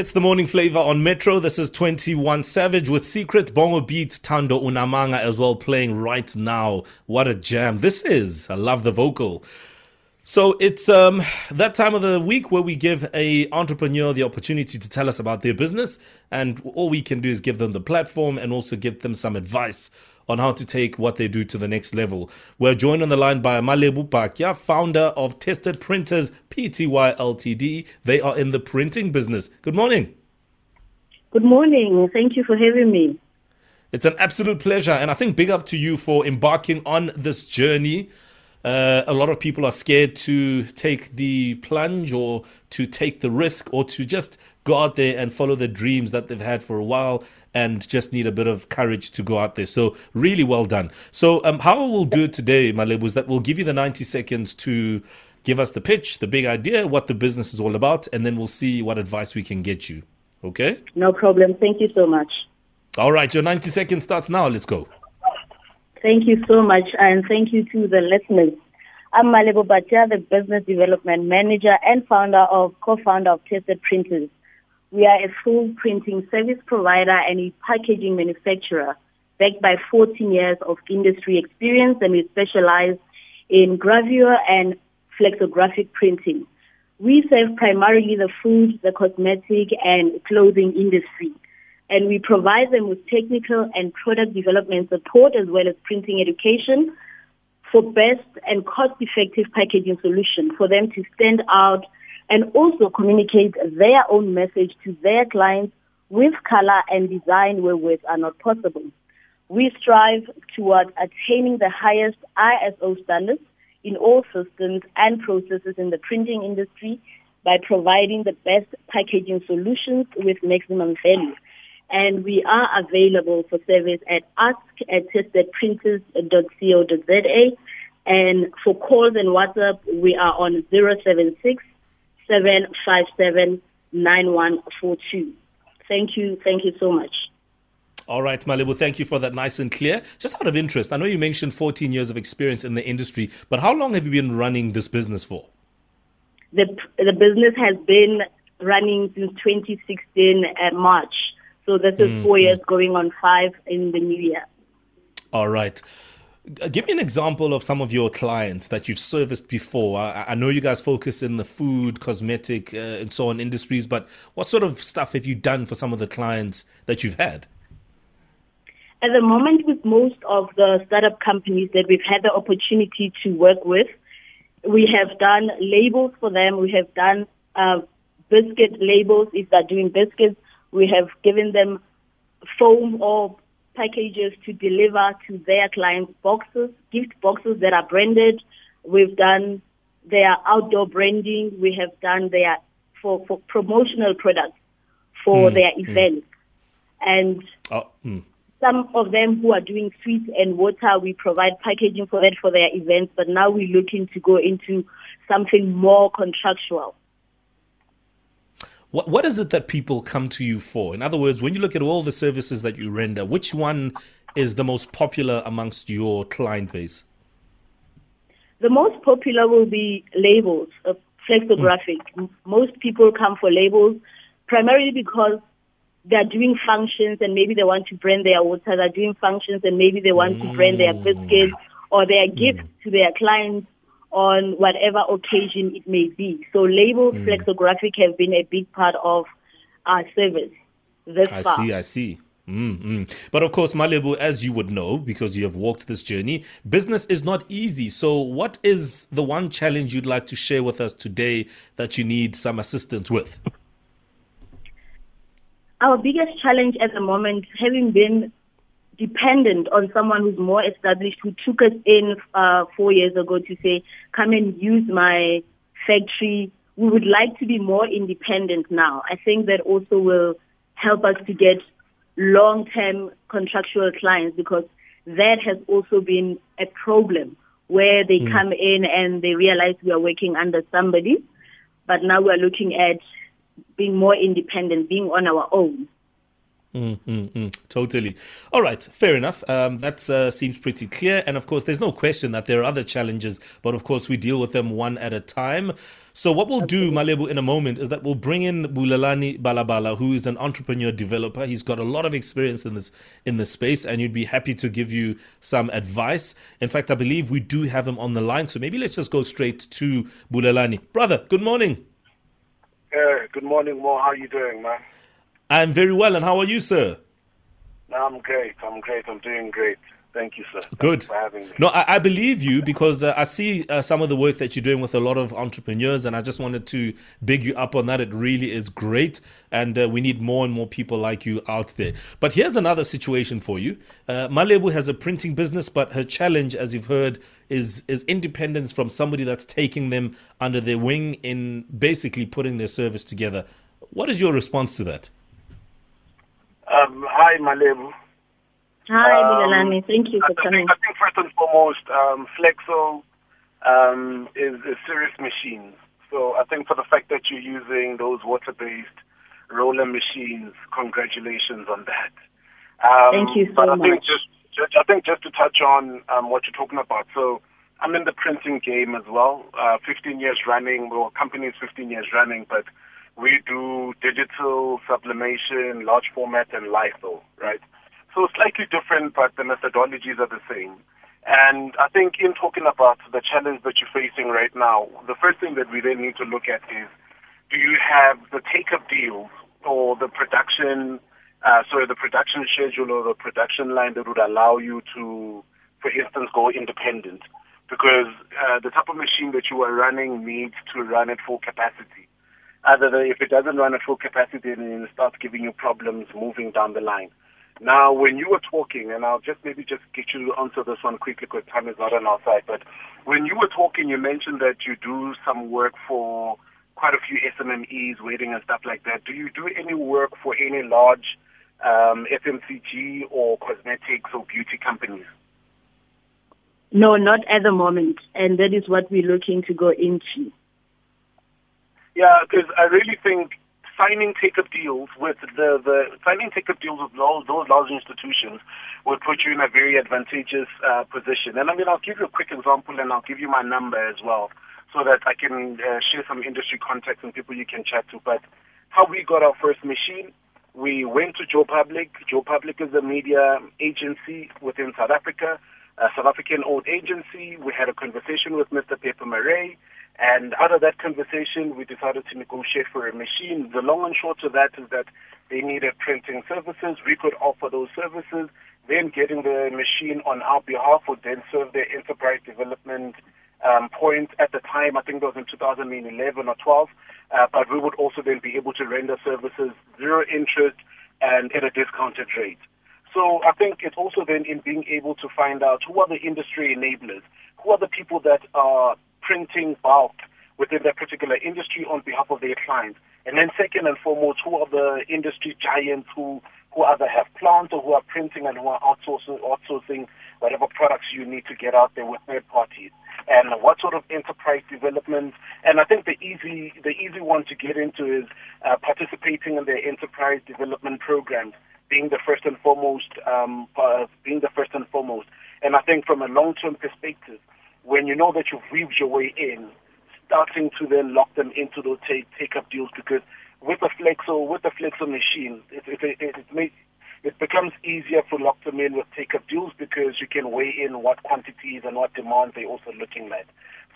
It's the morning flava on Metro. This is 21 Savage with Secret Bongo Beats Tando Unamanga as well playing right now. What a jam this is. I love the vocal. So it's um, that time of the week where we give a entrepreneur the opportunity to tell us about their business, and all we can do is give them the platform and also give them some advice on how to take what they do to the next level. We're joined on the line by Malebo Batya, founder of Tested Printers Pty Ltd. They are in the printing business. Good morning. Good morning. Thank you for having me. It's an absolute pleasure, and I think big up to you for embarking on this journey. Uh, a lot of people are scared to take the plunge or to take the risk or to just go out there and follow the dreams that they've had for a while and just need a bit of courage to go out there. So really well done. So um, how we'll do it today, Malebo, is that we'll give you the 90 seconds to give us the pitch, the big idea, what the business is all about, and then we'll see what advice we can get you. Okay? No problem. Thank you so much. All right, your 90 seconds starts now. Let's go. Thank you so much, and thank you to the listeners. I'm Malebo Batya, the Business Development Manager and founder of, co-founder of Tested Printers. We are a full printing service provider and a packaging manufacturer backed by 14 years of industry experience and we specialize in gravure and flexographic printing. We serve primarily the food, the cosmetic and clothing industry and we provide them with technical and product development support as well as printing education for best and cost effective packaging solutions for them to stand out and also communicate their own message to their clients with color and design where words are not possible. We strive toward attaining the highest ISO standards in all systems and processes in the printing industry by providing the best packaging solutions with maximum value. And we are available for service at ask at testedprinters.co.za. And for calls and WhatsApp, we are on 076 757 9142. Thank you. Thank you so much. All right, Malebo, thank you for that nice and clear. Just out of interest, I know you mentioned 14 years of experience in the industry, but how long have you been running this business for? The, the business has been running since 2016 at March. So this is mm-hmm. four years going on five in the new year. All right. Uh, give me an example of some of your clients that you've serviced before. I, I know you guys focus in the food, cosmetic, uh, and so on industries, but what sort of stuff have you done for some of the clients that you've had? At the moment, with most of the startup companies that we've had the opportunity to work with, we have done labels for them. We have done uh, biscuit labels if they're doing biscuits. We have given them foam or packages to deliver to their clients boxes, gift boxes that are branded. We've done their outdoor branding. We have done their for, for promotional products for mm, their mm. events. And oh, mm. some of them who are doing sweet and water, we provide packaging for that for their events. But now we're looking to go into something more contractual. What what is it that people come to you for? In other words, when you look at all the services that you render, which one is the most popular amongst your client base? The most popular will be labels, uh, flexographic. Mm. Most people come for labels primarily because they're doing functions and maybe they want to brand their water. They're doing functions and maybe they want mm. to brand their biscuits or their gifts mm. to their clients on whatever occasion it may be. So labels mm. flexographic have been a big part of our service this I far. I see, I see. Mm-hmm. But of course, Malebo, as you would know, because you have walked this journey, business is not easy. So, what is the one challenge you'd like to share with us today that you need some assistance with? Our biggest challenge at the moment, having been dependent on someone who's more established who took us in uh, four years ago to say, come and use my factory. We would like to be more independent now. I think that also will help us to get long-term contractual clients because that has also been a problem where they mm. come in and they realize we are working under somebody, but now we are looking at being more independent, being on our own. Mm, mm, mm, totally. All right, fair enough. Um, that uh, seems pretty clear. And of course, there's no question that there are other challenges, but of course, we deal with them one at a time. So, what we'll do, Malebo, in a moment is that we'll bring in Bulelani Balabala, who is an entrepreneur developer. He's got a lot of experience in this in this space, and you'd be happy to give you some advice. In fact, I believe we do have him on the line. So maybe let's just go straight to Bulelani, Brother, good morning. Uh, good morning, Mo. How are you doing, man? I'm very well, and how are you, sir? I'm great. I'm great. I'm doing great. Thank you, sir. Good. for having me. No, I, I believe you because uh, I see uh, some of the work that you're doing with a lot of entrepreneurs, and I just wanted to big you up on that. It really is great, and uh, we need more and more people like you out there. But here's another situation for you. Uh, Malebo has a printing business, but her challenge, as you've heard, is is independence from somebody that's taking them under their wing in basically putting their service together. What is your response to that? Um, hi, Malebo. Hi, Um, Bulelani. Thank you I for think, coming. I think first and foremost, um, Flexo um, is a serious machine. So I think for the fact that you're using those water-based roller machines, congratulations on that. Um, Thank you so but I think much. just, just I think just to touch on um, what you're talking about. So I'm in the printing game as well. Uh, 15 years running. Well, company is 15 years running, but we do digital sublimation, large format, and litho, right? So slightly different, but the methodologies are the same. And I think in talking about the challenge that you're facing right now, the first thing that we then need to look at is do you have the take-up deals or the production, uh, sorry, the production schedule or the production line that would allow you to, for instance, go independent? Because uh, the type of machine that you are running needs to run at full capacity. Other than if it doesn't run at full capacity, and then it starts giving you problems moving down the line. Now, when you were talking, and I'll just maybe just get you to answer this one quickly because time is not on our side, but when you were talking, you mentioned that you do some work for quite a few SMMEs, wedding and stuff like that. Do you do any work for any large um, FMCG or cosmetics or beauty companies? No, not at the moment. And that is what we're looking to go into. Yeah, because I really think signing take-up deals with the, the signing take-up deals with those, those large institutions would put you in a very advantageous uh, position. And I mean, I'll give you a quick example, and I'll give you my number as well, so that I can uh, share some industry contacts and people you can chat to. But how we got our first machine, we went to Joe Public. Joe Public is a media agency within South Africa, a South African owned agency. We had a conversation with Mr. Pepe Marais. And out of that conversation, we decided to negotiate for a machine. The long and short of that is that they needed printing services. We could offer those services. Then getting the machine on our behalf would then serve their enterprise development um, point at the time. I think that was in 2011 or 12. Uh, but we would also then be able to render services zero interest and at a discounted rate. So I think it's also then in being able to find out who are the industry enablers, who are the people that are printing bulk within that particular industry on behalf of their clients. And then second and foremost, who are the industry giants who, who either have plants or who are printing and who are outsourcing, outsourcing whatever products you need to get out there with third parties. And what sort of enterprise development? And I think the easy, the easy one to get into is uh, participating in their enterprise development programs being the first and foremost, um, uh, being the first and foremost. And I think from a long-term perspective, when you know that you've weaved your way in, starting to then lock them into those take take up deals because with the flexo with the flexo machine, it it it, it, may, it becomes easier to lock them in with take up deals because you can weigh in what quantities and what demand they're also looking at.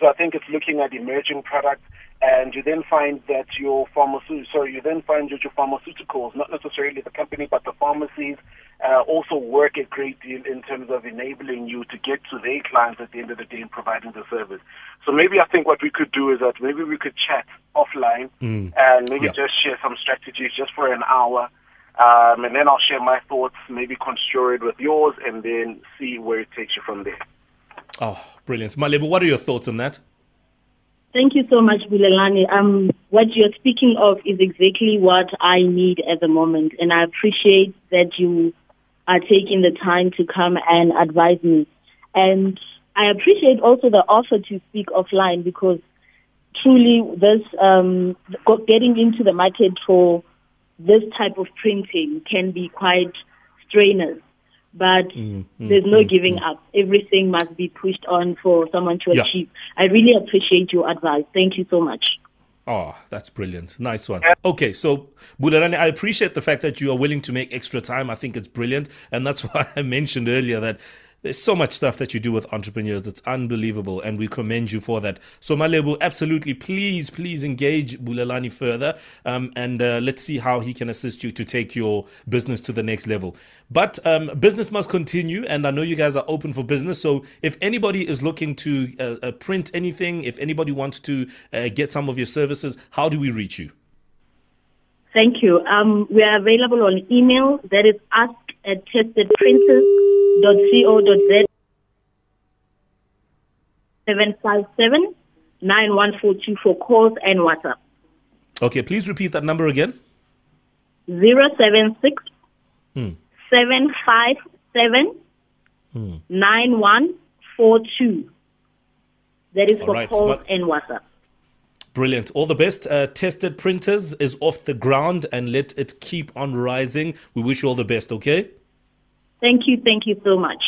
So I think it's looking at emerging products and you then find that your pharmaceutical, sorry, you then find that your pharmaceuticals, not necessarily the company, but the pharmacies, uh, also work a great deal in terms of enabling you to get to their clients at the end of the day and providing the service. So maybe I think what we could do is that maybe we could chat offline Mm. and maybe Yeah. just share some strategies just for an hour. Um, and then I'll share my thoughts, maybe construe it with yours, and then see where it takes you from there. Oh, brilliant. Malebo, what are your thoughts on that? Thank you so much, Bulelani. Um, what you're speaking of is exactly what I need at the moment, and I appreciate that you are taking the time to come and advise me. And I appreciate also the offer to speak offline because truly this um, getting into the market for this type of printing can be quite strenuous. But Mm, mm, there's no mm, giving mm. up. Everything must be pushed on for someone to Yeah. achieve. I really appreciate your advice. Thank you so much. Oh, that's brilliant. Nice one. Okay, so Bulelani, I appreciate the fact that you are willing to make extra time. I think it's brilliant. And that's why I mentioned earlier that there's so much stuff that you do with entrepreneurs. that's unbelievable. And we commend you for that. So, Malebo, absolutely, please, please engage Bulelani further. Um, and uh, let's see how he can assist you to take your business to the next level. But um, business must continue. And I know you guys are open for business. So, if anybody is looking to uh, uh, print anything, if anybody wants to uh, get some of your services, how do we reach you? Thank you. Um, we are available on email. That is ask at testedprinters.co.z 757 9142 for calls and WhatsApp. Okay, please repeat that number again. 076 Hmm. 757 9142. That is All for right, calls but- and WhatsApp. Brilliant. All the best. Uh, Tested Printers is off the ground and let it keep on rising. We wish you all the best, okay? Thank you. Thank you so much.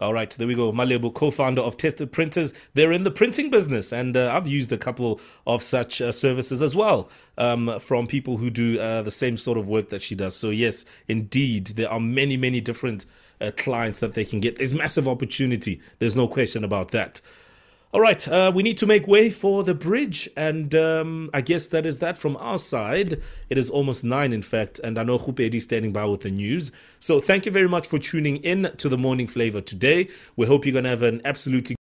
All right, there we go. Malebo, co-founder of Tested Printers. They're in the printing business, and uh, I've used a couple of such uh, services as well um, from people who do uh, the same sort of work that she does. So yes, indeed, there are many, many different uh, clients that they can get. There's massive opportunity. There's no question about that. All right, uh, we need to make way for the bridge, and um, I guess that is that from our side. It is almost nine, in fact, and I know Khupedi is standing by with the news. So thank you very much for tuning in to the Morning Flava today. We hope you're going to have an absolutely